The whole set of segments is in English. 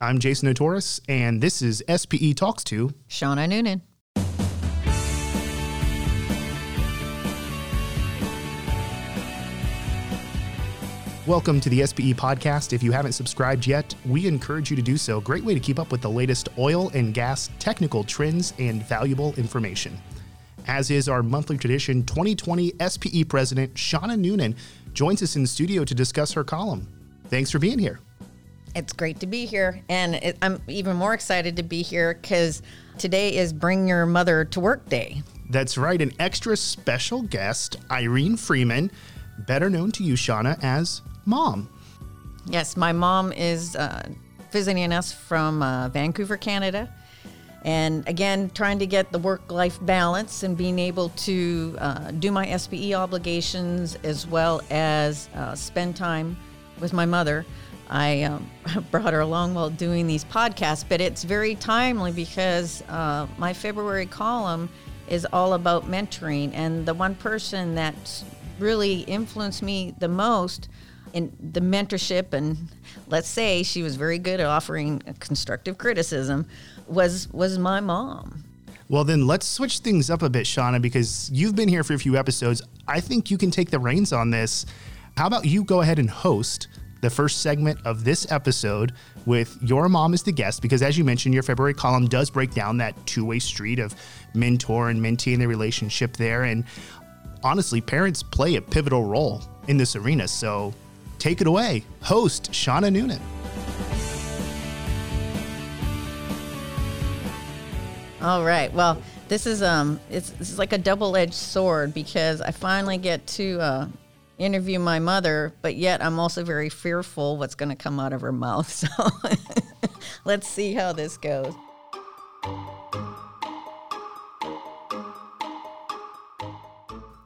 I'm Jason Notoris, and this is SPE Talks to Shauna Noonan. Welcome to the SPE podcast. If you haven't subscribed yet, we encourage you to do so. Great way to keep up with the latest oil and gas technical trends and valuable information. As is our monthly tradition, 2020 SPE President Shauna Noonan joins us in studio to discuss her column. Thanks for being here. It's great to be here. And it, I'm even more excited to be here because today is Bring Your Mother to Work Day. That's right, an extra special guest, Irene Freeman, better known to you, Shauna, as Mom. Yes, my mom is uh, visiting us from uh, Vancouver, Canada. And again, trying to get the work life balance and being able to uh, do my SPE obligations as well as uh, spend time with my mother. I um, brought her along while doing these podcasts, but it's very timely because uh, my February column is all about mentoring. And the one person that really influenced me the most in the mentorship, and let's say she was very good at offering constructive criticism, was was my mom. Well, then let's switch things up a bit, Shauna, because you've been here for a few episodes. I think you can take the reins on this. How about you go ahead and host the first segment of this episode with your mom as the guest? Because as you mentioned, your February column does break down that two way street of mentor and mentee and the relationship there. And honestly, parents play a pivotal role in this arena. So take it away, host Shauna Noonan. All right. Well, this is um, it's is like a double-edged sword because I finally get to uh, interview my mother, but yet I'm also very fearful what's going to come out of her mouth. So let's see how this goes.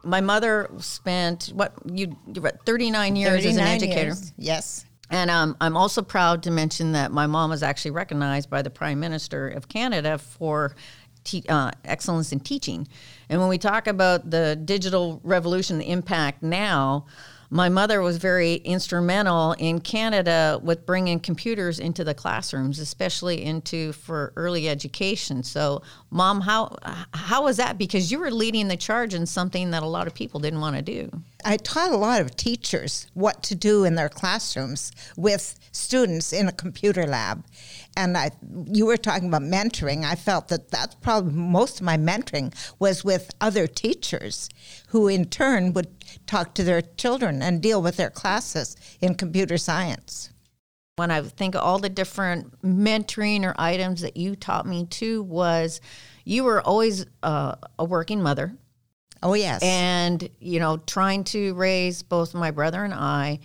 My mother spent what you you were 39 years as an educator. years, Yes. And um, I'm also proud to mention that my mom was actually recognized by the Prime Minister of Canada for te- uh, excellence in teaching. And when we talk about the digital revolution, the impact now, my mother was very instrumental in Canada with bringing computers into the classrooms, especially into for early education. So, mom, how how was that? Because you were leading the charge in something that a lot of people didn't want to do. I taught a lot of teachers what to do in their classrooms with students in a computer lab. And I, you were talking about mentoring. I felt that that's probably most of my mentoring was with other teachers who in turn would talk to their children and deal with their classes in computer science. when I think of all the different mentoring or items that you taught me too was you were always uh, a working mother Oh, yes. and you know trying to raise both my brother and I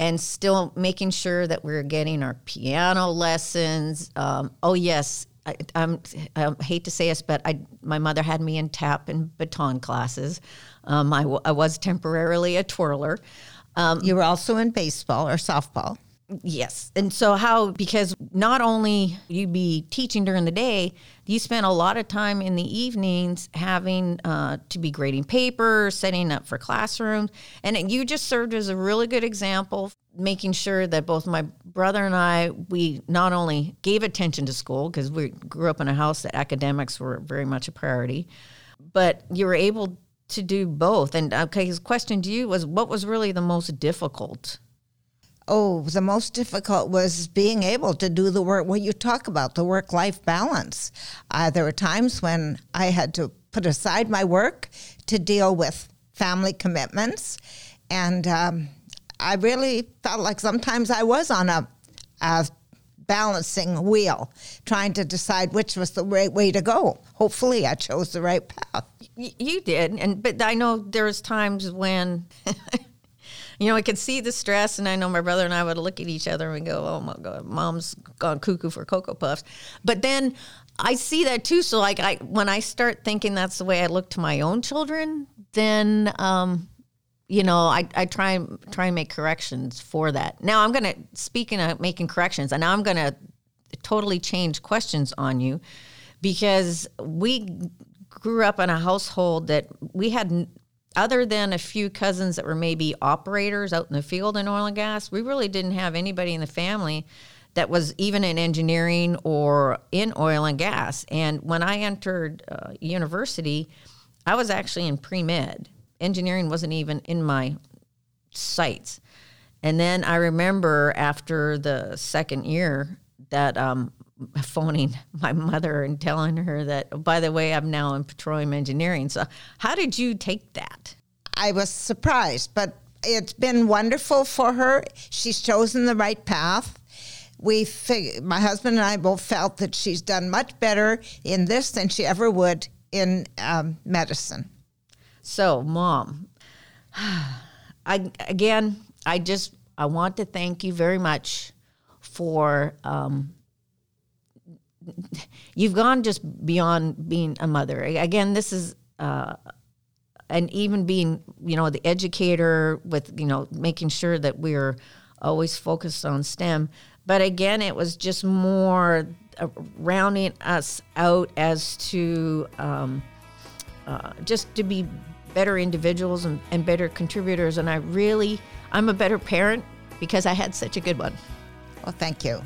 and still making sure that we're getting our piano lessons um, oh yes I, I'm, I hate to say this, but I, my mother had me in tap and baton classes. Um, I, w- I was temporarily a twirler. Um, you were also in baseball or softball. Yes. And so how because not only you'd be teaching during the day, you spent a lot of time in the evenings having uh, to be grading papers, setting up for classrooms, and you just served as a really good example, making sure that both my brother and I we not only gave attention to school because we grew up in a house that academics were very much a priority, but you were able to do both. And okay, his question to you was, what was really the most difficult? Oh, the most difficult was being able to do the work, what you talk about, the work life balance. Uh, there were times when I had to put aside my work to deal with family commitments. And um, I really felt like sometimes I was on a, a balancing wheel, trying to decide which was the right way to go. Hopefully, I chose the right path. You did, and but I know there's times when, you know, I could see the stress, and I know my brother and I would look at each other and go, "Oh my God, mom's gone cuckoo for cocoa puffs." But then I see that too. So like, I when I start thinking that's the way I look to my own children, then um, you know, I, I try and try and make corrections for that. Now I'm gonna speaking of making corrections, and I'm gonna totally change questions on you because we grew up in a household that we had other than a few cousins that were maybe operators out in the field in oil and gas we really didn't have anybody in the family that was even in engineering or in oil and gas. And when I entered uh, university, I was actually in pre med. Engineering wasn't even in my sights. And then I remember after the second year that um, phoning my mother and telling her that, oh, by the way, I'm now in petroleum engineering. So, how did you take that? I was surprised, but it's been wonderful for her. She's chosen the right path. We, fig- my husband and I both felt that she's done much better in this than she ever would in um, medicine. So, mom, I again, I just I want to thank you very much for um, you've gone just beyond being a mother. Again, this is uh, and even being you know the educator with you know making sure that we're always focused on STEM. But again, it was just more uh, rounding us out as to um, uh, just to be better individuals and, and better contributors. And I really, I'm a better parent because I had such a good one. Well, thank you.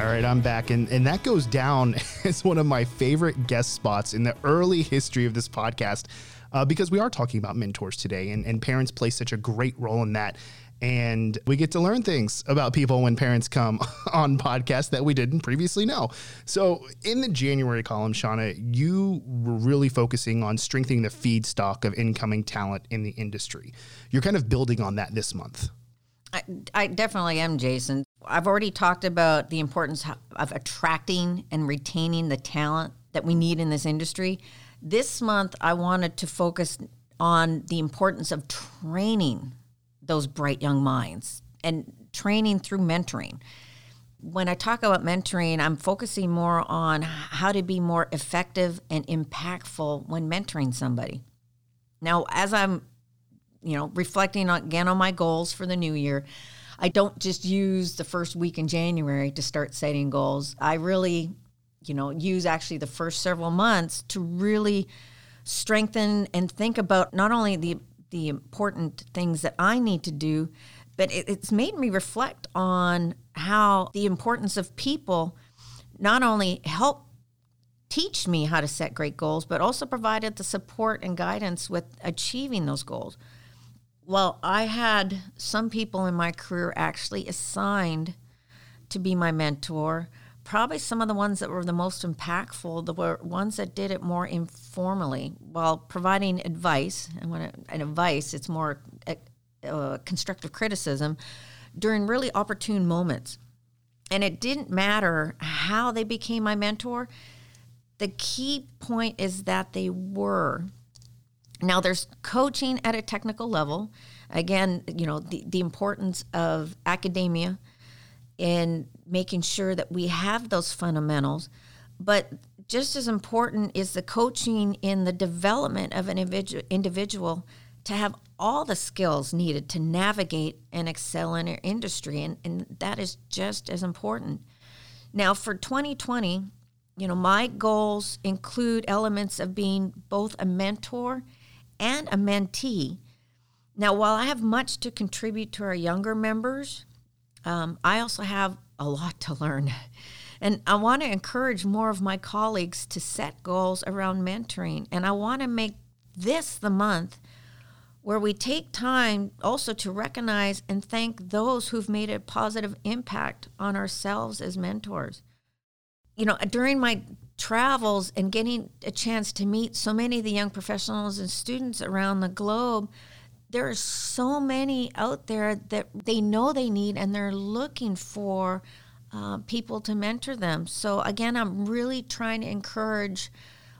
All right, I'm back. And, and that goes down as one of my favorite guest spots in the early history of this podcast uh, because we are talking about mentors today, and, and parents play such a great role in that. And we get to learn things about people when parents come on podcasts that we didn't previously know. So, in the January column, Shauna, you were really focusing on strengthening the feedstock of incoming talent in the industry. You're kind of building on that this month. I, I definitely am, Jason. I've already talked about the importance of attracting and retaining the talent that we need in this industry. This month, I wanted to focus on the importance of training those bright young minds and training through mentoring. When I talk about mentoring, I'm focusing more on how to be more effective and impactful when mentoring somebody. Now, as I'm, you know, reflecting again on my goals for the new year, I don't just use the first week in January to start setting goals. I really you know, use actually the first several months to really strengthen and think about not only the the important things that I need to do, but it, it's made me reflect on how the importance of people not only help teach me how to set great goals, but also provided the support and guidance with achieving those goals. Well, I had some people in my career actually assigned to be my mentor probably some of the ones that were the most impactful, the were ones that did it more informally while providing advice. And when it, an advice, it's more uh, uh, constructive criticism during really opportune moments. And it didn't matter how they became my mentor. The key point is that they were. Now, there's coaching at a technical level. Again, you know, the, the importance of academia in making sure that we have those fundamentals. But just as important is the coaching in the development of an individual to have all the skills needed to navigate and excel in our industry. And, and that is just as important. Now, for 2020, you know, my goals include elements of being both a mentor and a mentee. Now, while I have much to contribute to our younger members, um, I also have a lot to learn. And I want to encourage more of my colleagues to set goals around mentoring. And I want to make this the month where we take time also to recognize and thank those who've made a positive impact on ourselves as mentors. You know, during my travels and getting a chance to meet so many of the young professionals and students around the globe, there are so many out there that they know they need and they're looking for uh, people to mentor them. So, again, I'm really trying to encourage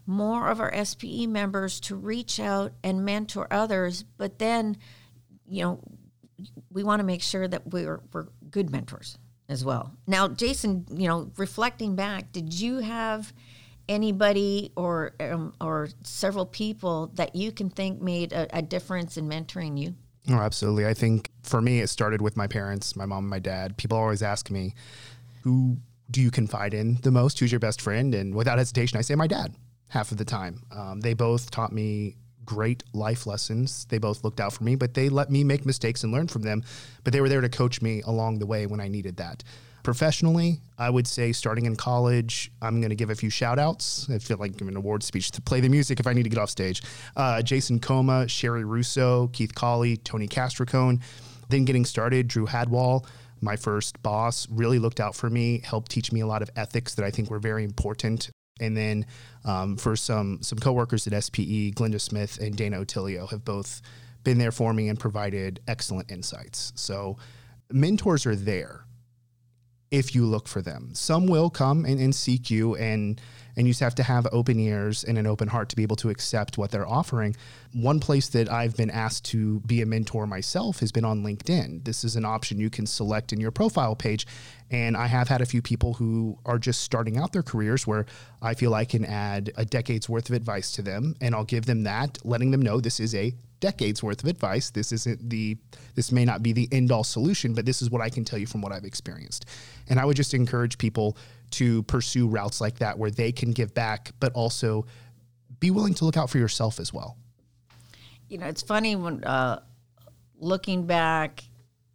more of our SPE members to reach out and mentor others, but then, you know, we want to make sure that we're, we're good mentors as well. Now, Jason, you know, reflecting back, did you have anybody or um, or several people that you can think made a, a difference in mentoring you? Oh, absolutely. I think for me, it started with my parents, my mom and my dad. People always ask me, who do you confide in the most? Who's your best friend? And without hesitation, I say my dad half of the time. Um, they both taught me great life lessons. They both looked out for me, but they let me make mistakes and learn from them. But they were there to coach me along the way when I needed that. Professionally, I would say starting in college, I'm going to give a few shout outs. I feel like giving an award speech to play the music if I need to get off stage. Uh, Jason Coma, Sherry Russo, Keith Colley, Tony Castricone. Then getting started, Drew Hadwall, my first boss, really looked out for me, helped teach me a lot of ethics that I think were very important. And then um, for some some coworkers at SPE, Glenda Smith and Dana Otilio have both been there for me and provided excellent insights. So mentors are there if you look for them. Some will come and, and seek you and and you just have to have open ears and an open heart to be able to accept what they're offering. One place that I've been asked to be a mentor myself has been on LinkedIn. This is an option you can select in your profile page. And I have had a few people who are just starting out their careers where I feel I can add a decade's worth of advice to them and I'll give them that, letting them know this is a decades worth of advice. This isn't the this may not be the end all solution, but this is what I can tell you from what I've experienced. And I would just encourage people to pursue routes like that where they can give back, but also be willing to look out for yourself as well. You know, it's funny when uh, looking back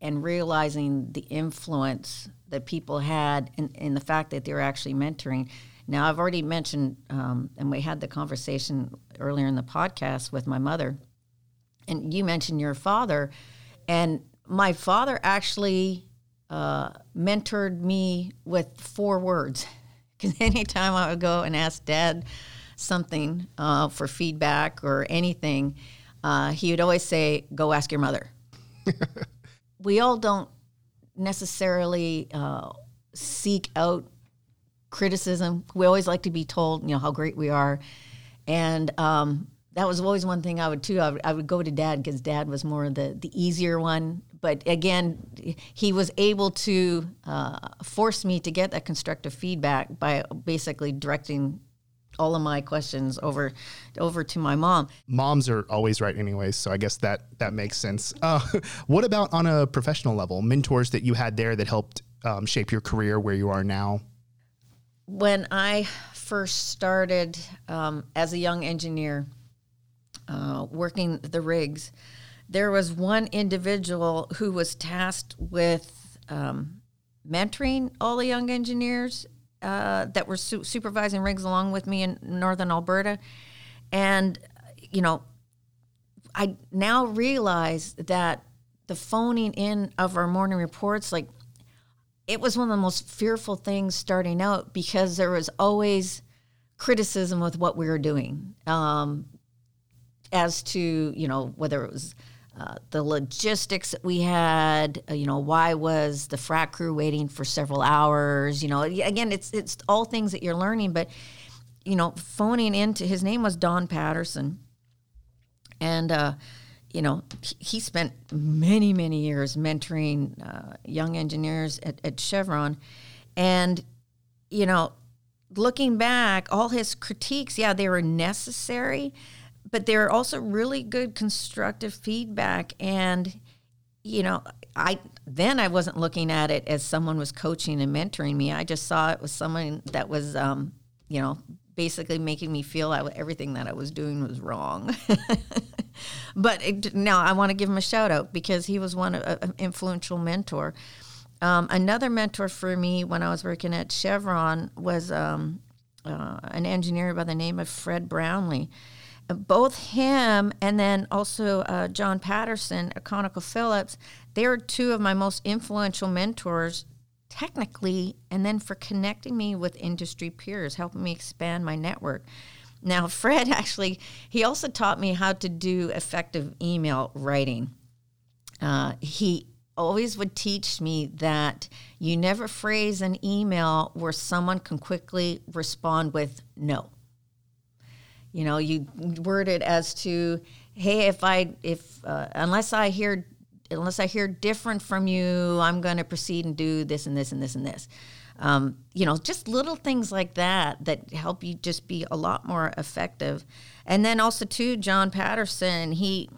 and realizing the influence that people had in the fact that they were actually mentoring. Now, I've already mentioned, um, and we had the conversation earlier in the podcast with my mother, and you mentioned your father, and my father actually uh, mentored me with four words. Because anytime I would go and ask dad something uh, for feedback or anything, uh, he would always say, Go ask your mother. we all don't necessarily uh, seek out criticism. We always like to be told, you know, how great we are. And um, that was always one thing I would too. I would, I would go to dad because dad was more the the easier one but again, he was able to uh, force me to get that constructive feedback by basically directing all of my questions over over to my mom. Moms are always right, anyways, so I guess that that makes sense. Uh, what about on a professional level? Mentors that you had there that helped um, shape your career where you are now. When I first started um, as a young engineer, uh, working the rigs there was one individual who was tasked with um, mentoring all the young engineers uh, that were su- supervising rigs along with me in northern Alberta. And, you know, I now realize that the phoning in of our morning reports, like, it was one of the most fearful things starting out because there was always criticism with what we were doing um, as to, you know, whether it was uh, the logistics that we had, uh, you know, why was the frac crew waiting for several hours? You know, again, it's it's all things that you're learning, but you know, phoning into his name was Don Patterson, and uh, you know, he spent many many years mentoring uh, young engineers at, at Chevron, and you know, looking back, all his critiques, yeah, they were necessary but they're also really good constructive feedback. And you know i then i wasn't looking at it as someone was coaching and mentoring me. I just saw it was someone that was um, you know basically making me feel that everything that i was doing was wrong. But it, now i want to give him a shout out because he was one an influential mentor. Um, another mentor for me when i was working at chevron was um, uh, an engineer by the name of fred brownlee both him and then also uh, John Patterson at ConocoPhillips, they are two of my most influential mentors technically, and then for connecting me with industry peers, helping me expand my network. Now, Fred actually, he also taught me how to do effective email writing. Uh, he always would teach me that you never phrase an email where someone can quickly respond with no you know you word it as to hey if i if uh, unless i hear unless i hear different from you i'm going to proceed and do this and this and this and this. Um, you know just little things like that that help you just be a lot more effective. And then also too john patterson he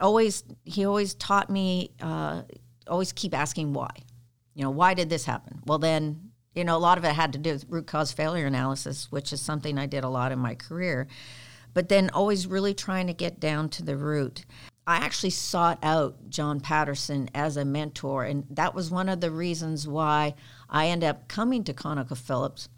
always he always taught me uh, always keep asking why. You know why did this happen? Well then you know, a lot of it had to do with root cause failure analysis, which is something I did a lot in my career. but then always really trying to get down to the root. I actually sought out John Patterson as a mentor, and that was one of the reasons why I ended up coming to ConocoPhillips.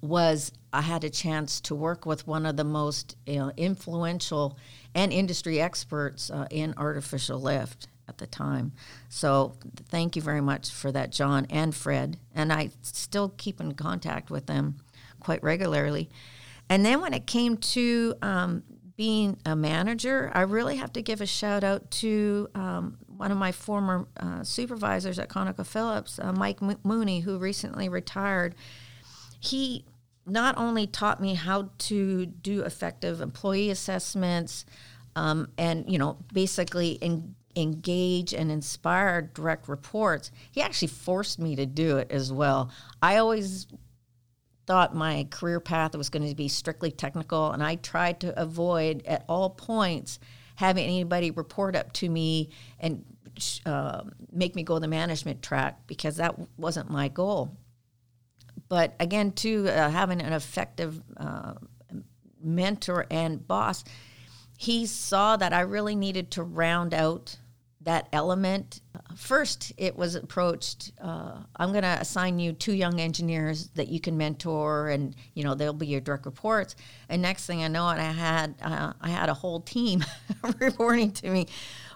Was I had a chance to work with one of the most you know, influential and industry experts uh, in artificial lift at the time. So thank you very much for that, John and Fred. And I still keep in contact with them quite regularly. And then when it came to um, being a manager, I really have to give a shout out to um, one of my former uh, supervisors at ConocoPhillips, uh, Mike Mooney, who recently retired. He not only taught me how to do effective employee assessments um, and, you know, basically in, engage and inspire direct reports, he actually forced me to do it as well. I always thought my career path was going to be strictly technical, and I tried to avoid at all points having anybody report up to me and uh, make me go the management track because that wasn't my goal. But again, too, uh, having an effective uh, mentor and boss, he saw that I really needed to round out that element. First, it was approached. Uh, I'm going to assign you two young engineers that you can mentor, and you know they'll be your direct reports. And next thing I know, and I had uh, I had a whole team reporting to me,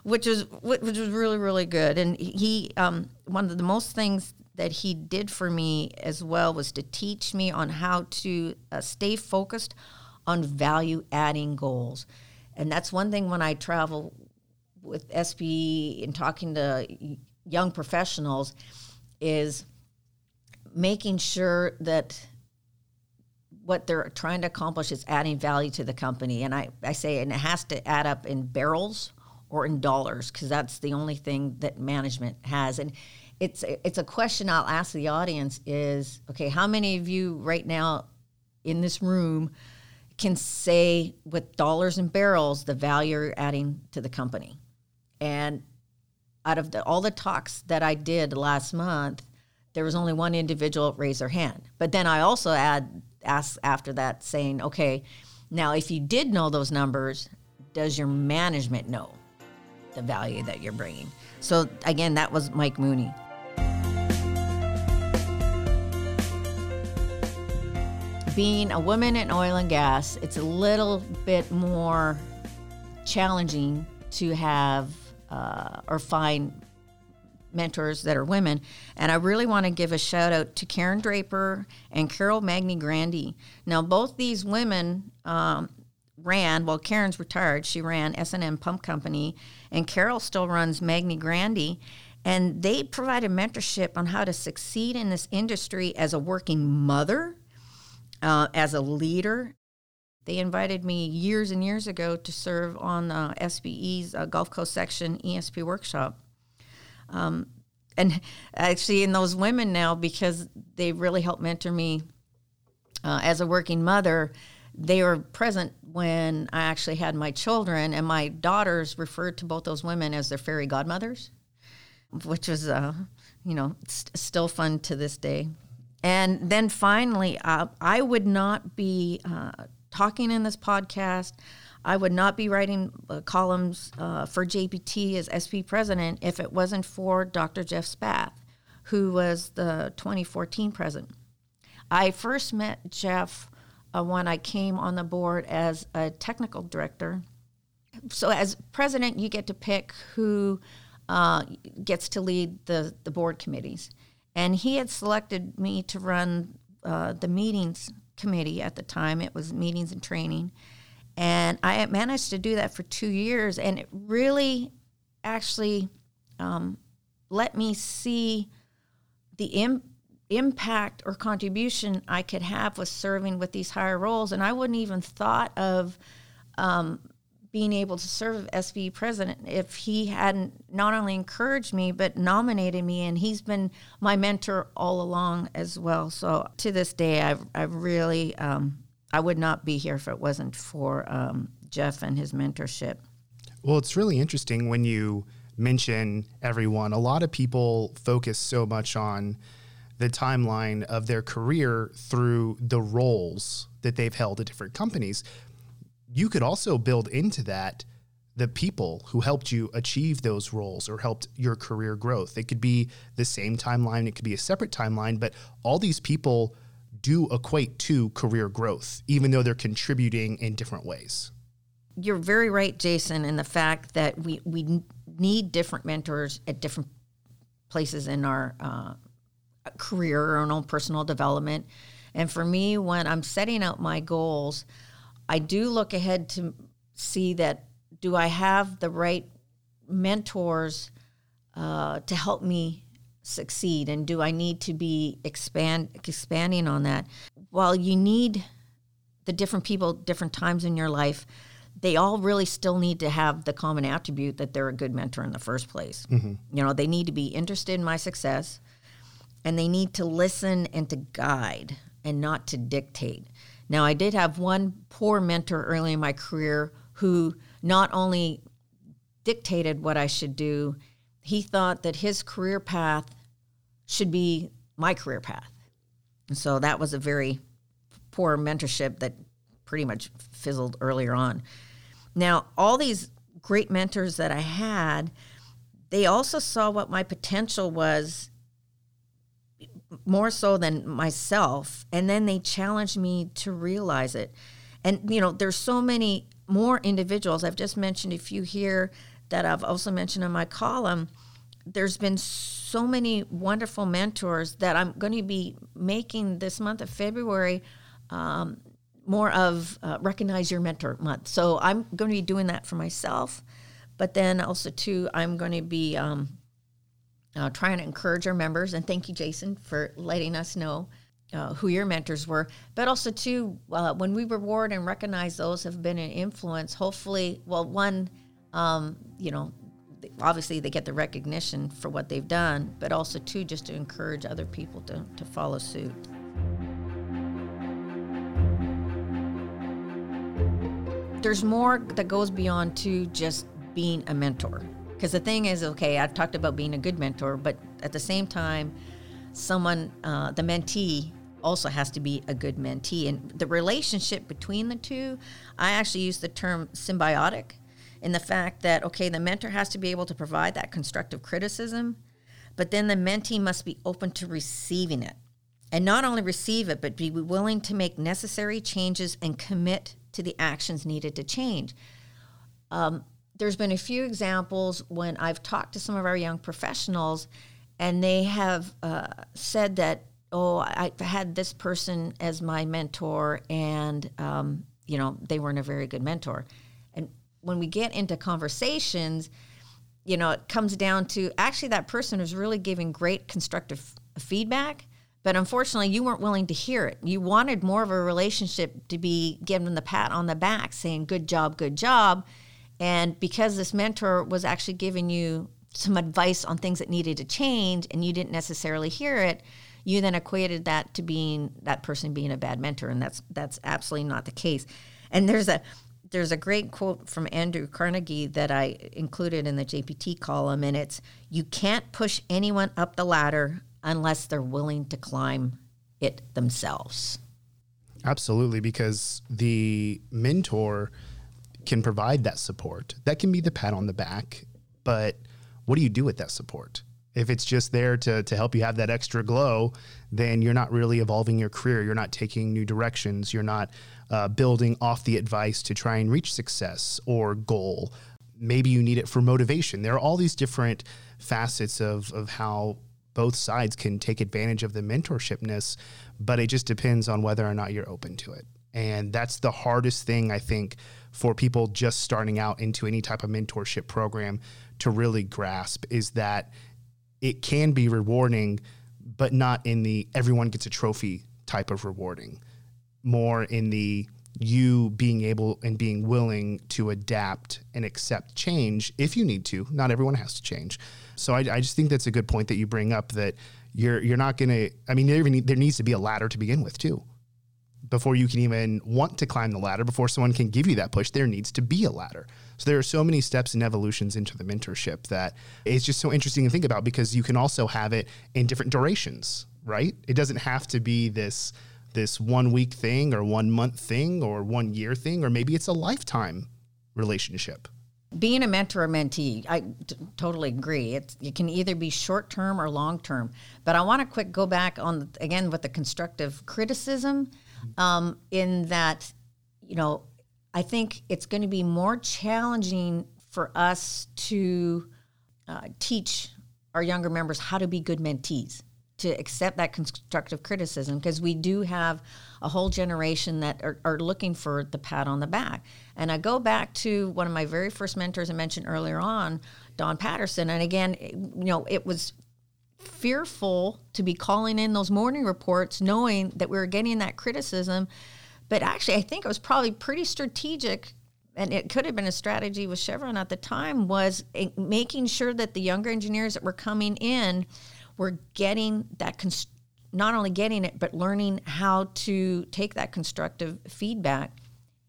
which was which was really really good. And he um, one of the most things that he did for me as well was to teach me on how to uh, stay focused on value adding goals. And that's one thing when I travel with SPE and talking to young professionals is making sure that what they're trying to accomplish is adding value to the company. And I, I say, and it has to add up in barrels or in dollars because that's the only thing that management has. And it's it's a question I'll ask the audience is okay, how many of you right now in this room can say with dollars and barrels the value you're adding to the company? And out of the, all the talks that I did last month, there was only one individual raise their hand. But then I also add ask after that saying, okay, now if you did know those numbers, does your management know the value that you're bringing? So again, that was Mike Mooney. Being a woman in oil and gas, it's a little bit more challenging to have uh, or find mentors that are women. And I really want to give a shout out to Karen Draper and Carol Magney Grande. Now, both these women um, ran, well, Karen's retired, she ran S&M Pump Company, and Carol still runs Magney Grande. And they provided mentorship on how to succeed in this industry as a working mother, uh, as a leader, they invited me years and years ago to serve on uh, SPE's uh, Gulf Coast section ESP workshop. Um, and actually, in those women now, because they really helped mentor me uh, as a working mother, they were present when I actually had my children, and my daughters referred to both those women as their fairy godmothers, which was, uh, you know, st- still fun to this day. And then finally, uh, I would not be uh, talking in this podcast. I would not be writing uh, columns uh, for JPT as SP president if it wasn't for Dr. Jeff Spath, who was the 2014 president. I first met Jeff uh, when I came on the board as a technical director. So, as president, you get to pick who uh, gets to lead the, the board committees. And he had selected me to run uh, the meetings committee at the time. It was meetings and training. And I managed to do that for two years. And it really actually um, let me see the Im- impact or contribution I could have with serving with these higher roles. And I wouldn't even thought of um, being able to serve as SPE president if he hadn't not only encouraged me but nominated me and he's been my mentor all along as well. So to this day I've, I've really um, I would not be here if it wasn't for um, Jeff and his mentorship. Well it's really interesting when you mention everyone. A lot of people focus so much on the timeline of their career through the roles that they've held at different companies you could also build into that the people who helped you achieve those roles or helped your career growth. It could be the same timeline, it could be a separate timeline, but all these people do equate to career growth, even though they're contributing in different ways. You're very right, Jason, in the fact that we, we need different mentors at different places in our uh, career or own personal development. And for me, when I'm setting out my goals, I do look ahead to see that do I have the right mentors uh, to help me succeed, and do I need to be expand expanding on that? While you need the different people, different times in your life, they all really still need to have the common attribute that they're a good mentor in the first place. Mm-hmm. You know, they need to be interested in my success, and they need to listen and to guide and not to dictate. Now, I did have one poor mentor early in my career who not only dictated what I should do, he thought that his career path should be my career path. And so that was a very poor mentorship that pretty much fizzled earlier on. Now, all these great mentors that I had, they also saw what my potential was more so than myself and then they challenged me to realize it. And you know there's so many more individuals. I've just mentioned a few here that i've also mentioned in my column. There's been so many wonderful mentors that i'm going to be making this month of february um, more of uh, recognize your mentor month. So i'm going to be doing that for myself but then also too i'm going to be um, uh, trying to encourage our members. And thank you, Jason, for letting us know uh, who your mentors were. But also, too, uh, when we reward and recognize those have been an influence, hopefully, well, one, um, you know, obviously they get the recognition for what they've done, but also, too, just to encourage other people to, to follow suit. There's more that goes beyond to just being a mentor. Because the thing is, okay, I've talked about being a good mentor, but at the same time, someone, uh, the mentee, also has to be a good mentee. And the relationship between the two, I actually use the term symbiotic in the fact that, okay, the mentor has to be able to provide that constructive criticism, but then the mentee must be open to receiving it. And not only receive it, but be willing to make necessary changes and commit to the actions needed to change. Um, there's been a few examples when I've talked to some of our young professionals, and they have uh, said that, oh, I had this person as my mentor, and um, you know they weren't a very good mentor. And when we get into conversations, you know, it comes down to actually that person is really giving great constructive feedback, but unfortunately, you weren't willing to hear it. You wanted more of a relationship to be given the pat on the back, saying "good job, good job." And because this mentor was actually giving you some advice on things that needed to change and you didn't necessarily hear it, you then equated that to being that person being a bad mentor and that's that's absolutely not the case. And there's a there's a great quote from Andrew Carnegie that I included in the JPT column and it's you can't push anyone up the ladder unless they're willing to climb it themselves. Absolutely because the mentor can provide that support. That can be the pat on the back, but what do you do with that support? If it's just there to, to help you have that extra glow, then you're not really evolving your career. You're not taking new directions. You're not uh, building off the advice to try and reach success or goal. Maybe you need it for motivation. There are all these different facets of, of how both sides can take advantage of the mentorshipness, but it just depends on whether or not you're open to it. And that's the hardest thing, I think, for people just starting out into any type of mentorship program to really grasp is that it can be rewarding, but not in the everyone gets a trophy type of rewarding, more in the you being able and being willing to adapt and accept change if you need to. Not everyone has to change. So I, I just think that's a good point that you bring up that you're you're not going to. I mean, there, even, there needs to be a ladder to begin with too before you can even want to climb the ladder, before someone can give you that push, there needs to be a ladder. So there are so many steps and evolutions into the mentorship that it's just so interesting to think about because you can also have it in different durations, right? It doesn't have to be this this one week thing or one month thing or one year thing, or maybe it's a lifetime relationship. Being a mentor or mentee, I t- totally agree. It's, it can either be short term or long term. But I want to quick go back on again with the constructive criticism, um, in that, you know, I think it's going to be more challenging for us to uh, teach our younger members how to be good mentees to accept that constructive criticism because we do have a whole generation that are, are, looking for the pat on the back. And I go back to one of my very first mentors I mentioned earlier on, Don Patterson. And again, you know, it was fearful to be calling in those morning reports knowing that we were getting that criticism. But actually, I think it was probably pretty strategic and it could have been a strategy with Chevron at the time was eh, making sure that the younger engineers that were coming in we're getting that const- not only getting it but learning how to take that constructive feedback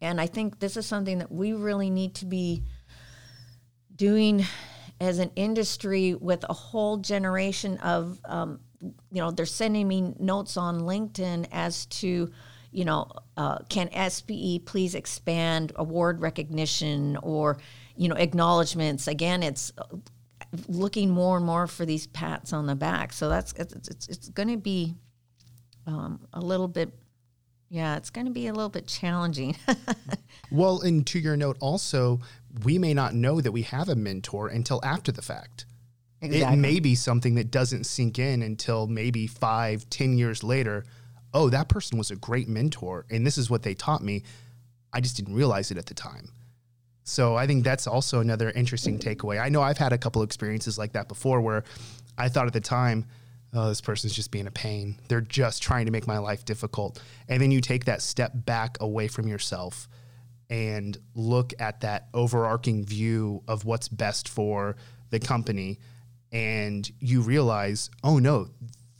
and i think this is something that we really need to be doing as an industry with a whole generation of um, you know they're sending me notes on linkedin as to you know uh, can spe please expand award recognition or you know acknowledgments again it's looking more and more for these pats on the back. So that's it's it's, it's going to be um, a little bit. Yeah, it's going to be a little bit challenging. well, and to your note, also, we may not know that we have a mentor until after the fact. Exactly. It may be something that doesn't sink in until maybe five, ten years later. Oh, that person was a great mentor, and this is what they taught me. I just didn't realize it at the time. So I think that's also another interesting takeaway. I know I've had a couple experiences like that before where I thought at the time, oh, this person's just being a pain. They're just trying to make my life difficult. And then you take that step back away from yourself and look at that overarching view of what's best for the company. And you realize, oh no,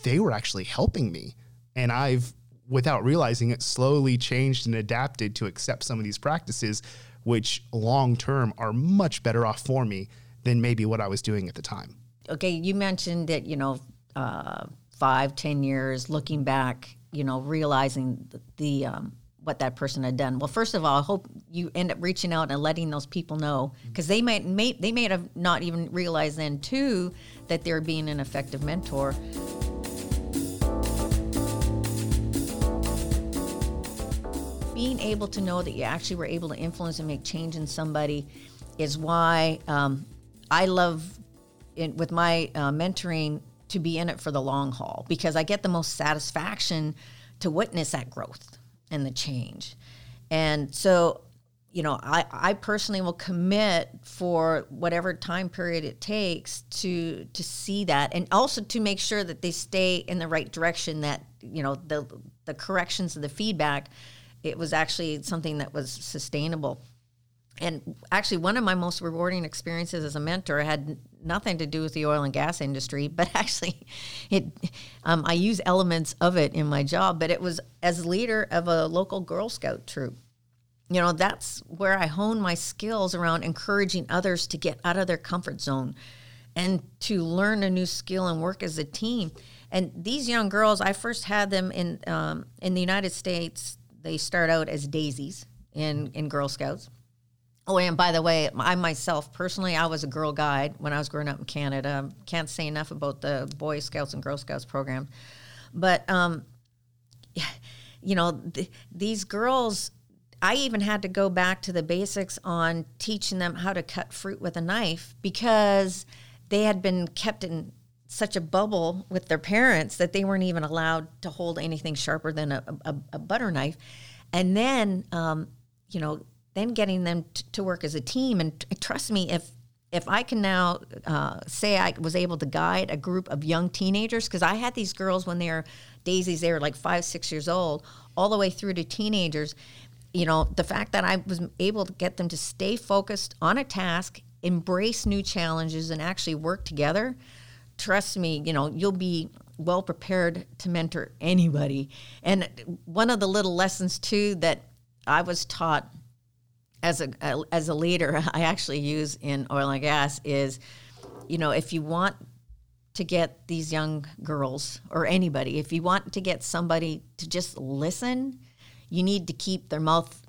they were actually helping me. And I've, without realizing it, slowly changed and adapted to accept some of these practices which long term are much better off for me than maybe what I was doing at the time. Okay, you mentioned that, you know, uh, five, ten years looking back, you know, realizing the, the um, what that person had done. Well, first of all, I hope you end up reaching out and letting those people know because they might may, they may have not even realized then too that they're being an effective mentor. being able to know that you actually were able to influence and make change in somebody is why um, I love in, with my uh, mentoring to be in it for the long haul because I get the most satisfaction to witness that growth and the change. And so, you know, I, I personally will commit for whatever time period it takes to to see that and also to make sure that they stay in the right direction that, you know, the the corrections and the feedback it was actually something that was sustainable. And actually, one of my most rewarding experiences as a mentor had nothing to do with the oil and gas industry, but actually, it um, I use elements of it in my job. But it was as leader of a local Girl Scout troop. You know, that's where I hone my skills around encouraging others to get out of their comfort zone and to learn a new skill and work as a team. And these young girls, I first had them in um, in the United States they start out as daisies in in Girl Scouts. Oh, and by the way, I myself personally, I was a Girl Guide when I was growing up in Canada. Can't say enough about the Boy Scouts and Girl Scouts program, but um, you know, th- these girls. I even had to go back to the basics on teaching them how to cut fruit with a knife because they had been kept in such a bubble with their parents that they weren't even allowed to hold anything sharper than a, a, a butter knife. And then, um, you know, then getting them t- to work as a team. And t- trust me, if if I can now uh, say I was able to guide a group of young teenagers, because I had these girls when they were daisies, they were like five, six years old, all the way through to teenagers. You know, the fact that I was able to get them to stay focused on a task, embrace new challenges, and actually work together trust me, you know, you'll be well prepared to mentor anybody. And one of the little lessons too that I was taught as a as a leader, I actually use in oil and gas is, you know, if you want to get these young girls or anybody, if you want to get somebody to just listen, you need to keep their mouth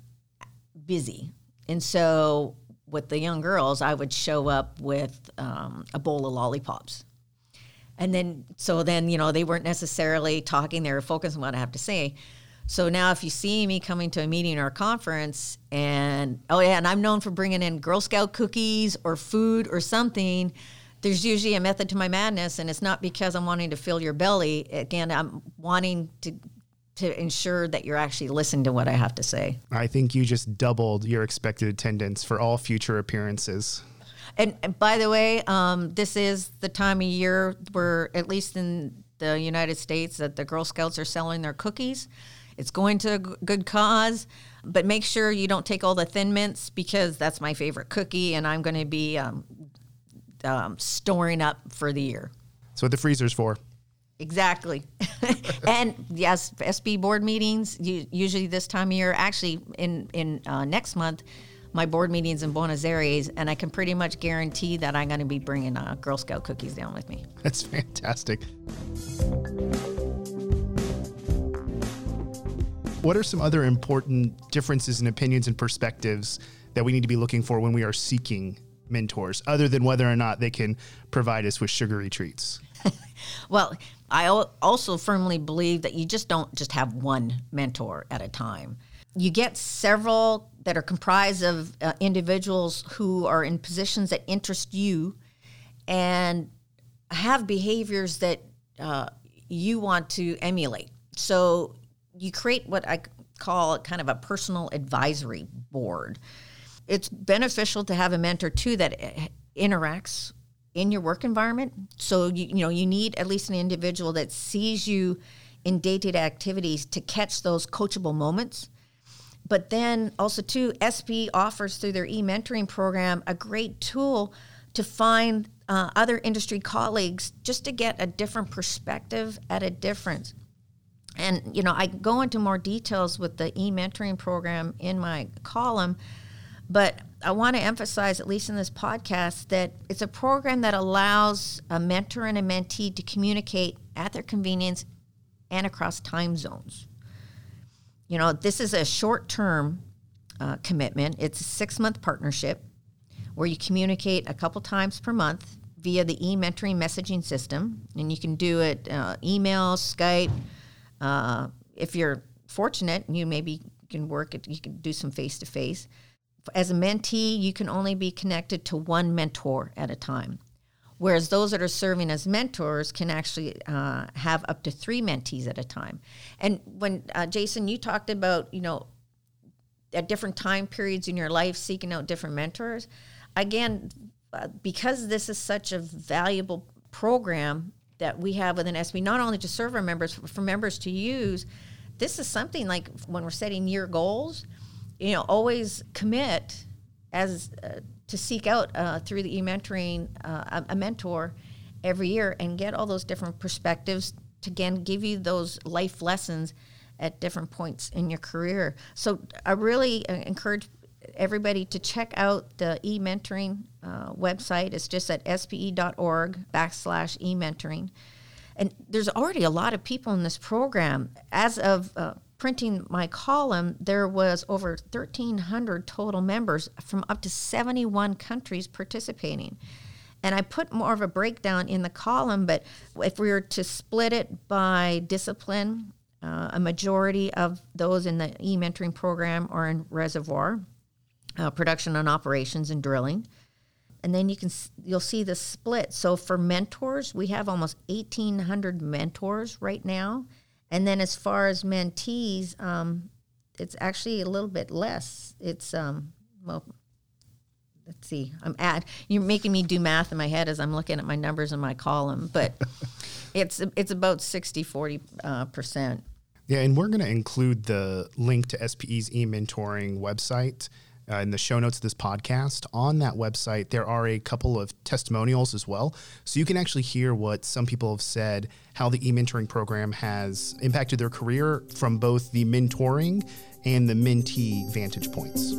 busy. And so with the young girls, I would show up with um, a bowl of lollipops. And then, so then, you know, they weren't necessarily talking, they were focused on what I have to say. So now, if you see me coming to a meeting or a conference, and oh, yeah, and I'm known for bringing in Girl Scout cookies or food or something, there's usually a method to my madness. And it's not because I'm wanting to fill your belly. Again, I'm wanting to to ensure that you're actually listening to what I have to say. I think you just doubled your expected attendance for all future appearances. And, and by the way, um, this is the time of year where, at least in the United States, that the Girl Scouts are selling their cookies. It's going to a good cause, but make sure you don't take all the thin mints because that's my favorite cookie, and I'm going to be um, um, storing up for the year. That's what the freezer's for. Exactly. and yes, SPE board meetings, usually this time of year, actually in, in uh, next month, my board meetings in Buenos Aires, and I can pretty much guarantee that I'm going to be bringing uh, Girl Scout cookies down with me. That's fantastic. What are some other important differences in opinions and perspectives that we need to be looking for when we are seeking mentors, other than whether or not they can provide us with sugary treats? well, I also firmly believe that you just don't just have one mentor at a time. You get several that are comprised of uh, individuals who are in positions that interest you and have behaviors that uh, you want to emulate. So you create what I call kind of a personal advisory board. It's beneficial to have a mentor too that uh, interacts in your work environment. So you you know you need at least an individual that sees you in day-to-day activities to catch those coachable moments. But then also too, SPE offers through their e-mentoring program a great tool to find uh, other industry colleagues just to get a different perspective at a difference. And you know, I go into more details with the e-mentoring program in my column, but I want to emphasize, at least in this podcast, that it's a program that allows a mentor and a mentee to communicate at their convenience and across time zones. You know, this is a short term uh, commitment, it's a six month partnership where you communicate a couple times per month via the e mentoring messaging system. And you can do it uh, email, Skype. Uh, if you're fortunate, you maybe can work it, you can do some face to face as a mentee, you can only be connected to one mentor at a time. Whereas those that are serving as mentors can actually uh, have up to three mentees at a time. And when uh, Jason, you talked about, you know, at different time periods in your life seeking out different mentors, again, uh, because this is such a valuable program that we have within SPE, not only to serve our members, but for members to use, this is something like when we're setting year goals you know, always commit as uh, to seek out uh, through the e-mentoring uh, a, mentor every year and get all those different perspectives to again give you those life lessons at different points in your career. So I really uh, encourage everybody to check out the e-mentoring uh, website. It's just at spe.org backslash e-mentoring. And there's already a lot of people in this program. As of uh, printing my column, there was over 1,300 total members from up to 71 countries participating. And I put more of a breakdown in the column, but if we were to split it by discipline, uh, a majority of those in the e mentoring program are in reservoir, uh, production and operations, and drilling. And then you can you'll see the split. So for mentors, we have almost 1,800 mentors right now, and then as far as mentees, um, it's actually a little bit less. It's um, well, let's see. I'm at you're making me do math in my head as I'm looking at my numbers in my column, but it's it's about 60 40 uh, percent. Yeah, and we're going to include the link to SPE's e-mentoring website uh, in the show notes of this podcast. On that website, there are a couple of testimonials as well. So you can actually hear what some people have said, how the e mentoring program has impacted their career from both the mentoring and the mentee vantage points.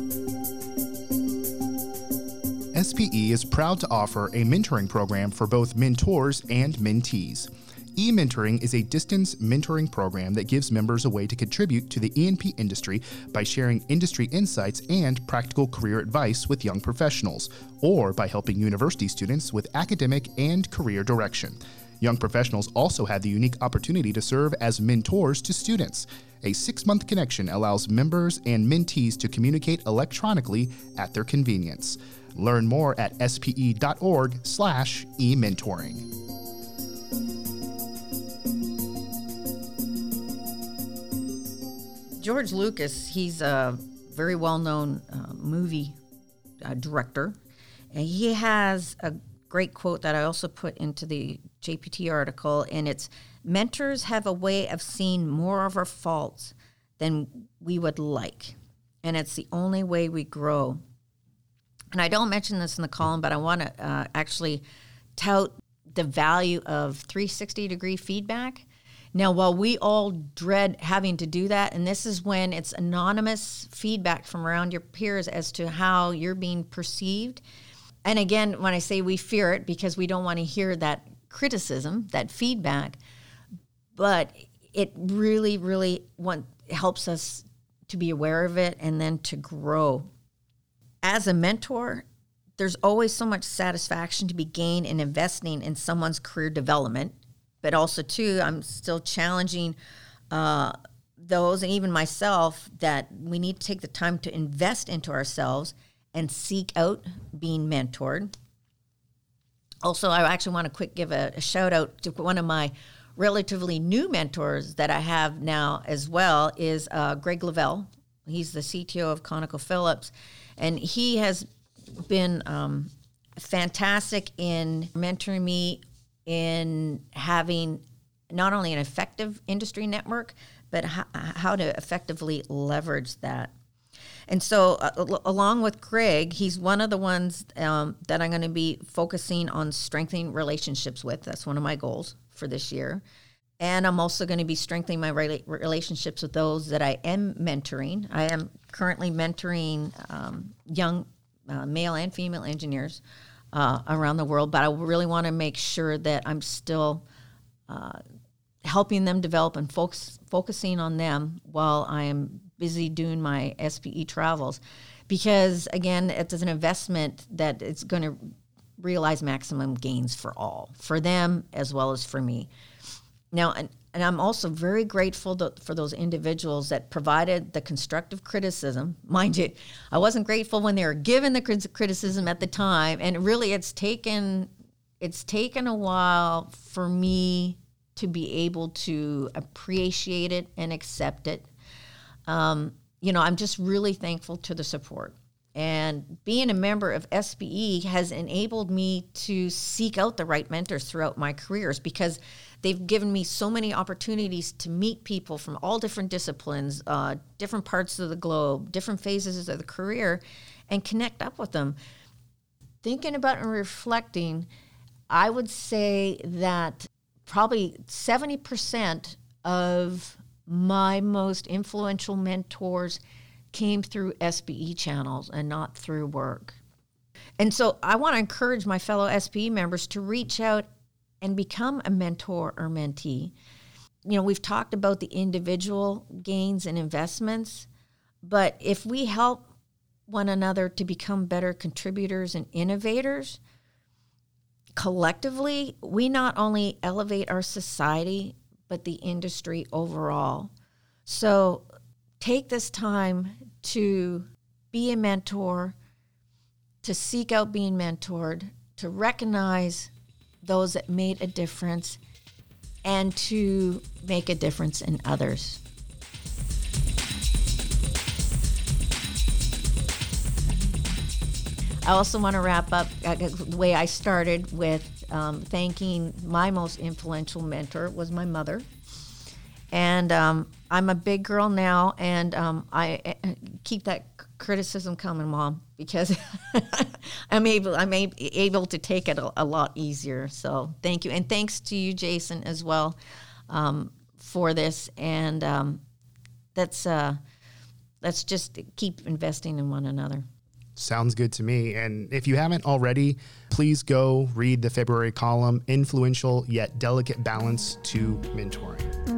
SPE is proud to offer a mentoring program for both mentors and mentees. E Mentoring is a distance mentoring program that gives members a way to contribute to the E&P industry by sharing industry insights and practical career advice with young professionals, or by helping university students with academic and career direction. Young professionals also have the unique opportunity to serve as mentors to students. A six month connection allows members and mentees to communicate electronically at their convenience. Learn more at spe.org/slash e-mentoring. George Lucas, he's a very well known uh, movie uh, director. And he has a great quote that I also put into the JPT article, and it's Mentors have a way of seeing more of our faults than we would like. And it's the only way we grow. And I don't mention this in the column, but I want to uh, actually tout the value of 360 degree feedback now, while we all dread having to do that, and this is when it's anonymous feedback from around your peers as to how you're being perceived. And again, when I say we fear it because we don't want to hear that criticism, that feedback, but it really, really want, helps us to be aware of it and then to grow. As a mentor, there's always so much satisfaction to be gained in investing in someone's career development but also too i'm still challenging uh, those and even myself that we need to take the time to invest into ourselves and seek out being mentored. Also i actually want to quick give a, a shout out to one of my relatively new mentors that i have now as well is uh, greg Leveille. He's the cto of conocophillips and he has been um, fantastic in mentoring me in having not only an effective industry network, but how, how to effectively leverage that. And so, uh, along with Greg, he's one of the ones um, that I'm going to be focusing on strengthening relationships with. That's one of my goals for this year. And I'm also going to be strengthening my rela- relationships with those that I am mentoring. I am currently mentoring um, young uh, male and female engineers uh, around the world, but I really want to make sure that I'm still uh, helping them develop and focus, focusing on them while I am busy doing my SPE travels. Because again, it's an investment that it's going to realize maximum gains for all, for them as well as for me. Now, and I'm also very grateful to, for those individuals that provided the constructive criticism. Mind you, I wasn't grateful when they were given the criticism at the time, and really, it's taken it's taken a while for me to be able to appreciate it and accept it. Um, you know, I'm just really thankful to the support. And being a member of SPE has enabled me to seek out the right mentors throughout my careers because they've given me so many opportunities to meet people from all different disciplines, uh, different parts of the globe, different phases of the career, and connect up with them. Thinking about and reflecting, I would say that probably 70% of my most influential mentors came through SPE channels and not through work. And so I want to encourage my fellow SPE members to reach out and become a mentor or mentee. You know, we've talked about the individual gains and investments, but if we help one another to become better contributors and innovators, collectively, we not only elevate our society, but the industry overall. So take this time to be a mentor, to seek out being mentored, to recognize those that made a difference, and to make a difference in others. I also want to wrap up uh, the way I started with um, thanking my most influential mentor was my mother. And um, I'm a big girl now, and um, I uh, keep that criticism coming, Mom, because I'm able I'm able to take it a, a, lot easier. So thank you, and thanks to you, Jason, as well, um, for this. And um, that's uh, let's just keep investing in one another. Sounds good to me. And if you haven't already, please go read the February column, Influential Yet Delicate Balance to Mentoring.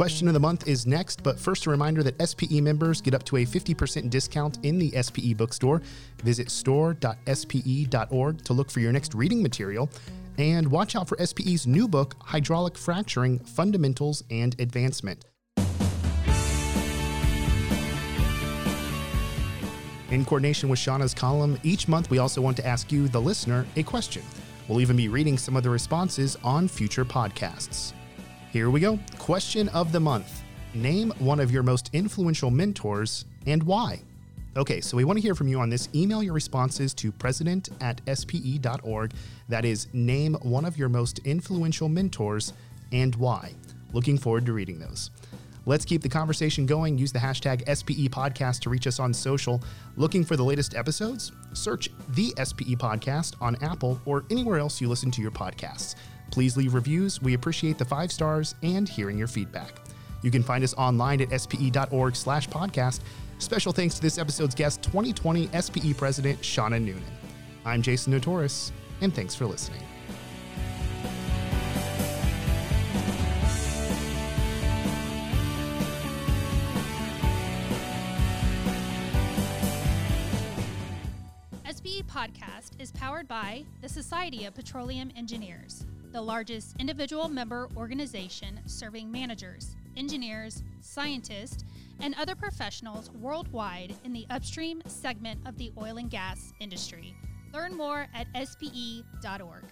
Question of the month is next, but first a reminder that SPE members get up to a 50% discount in the SPE bookstore. Visit store.spe.org to look for your next reading material. And watch out for SPE's new book, Hydraulic Fracturing Fundamentals and Advancement. In coordination with Shauna's column, each month we also want to ask you, the listener, a question. We'll even be reading some of the responses on future podcasts. Here we go. Question of the month Name one of your most influential mentors and why. Okay, so we want to hear from you on this. Email your responses to president at spe.org. That is, name one of your most influential mentors and why. Looking forward to reading those. Let's keep the conversation going. Use the hashtag SPE Podcast to reach us on social. Looking for the latest episodes? Search the SPE Podcast on Apple or anywhere else you listen to your podcasts. Please leave reviews. We appreciate the five stars and hearing your feedback. You can find us online at spe.org slash podcast. Special thanks to this episode's guest, 2020 SPE President Shauna Noonan. I'm Jason Notoris, and thanks for listening. SPE Podcast is powered by the Society of Petroleum Engineers the largest individual member organization serving managers, engineers, scientists, and other professionals worldwide in the upstream segment of the oil and gas industry. Learn more at spe.org.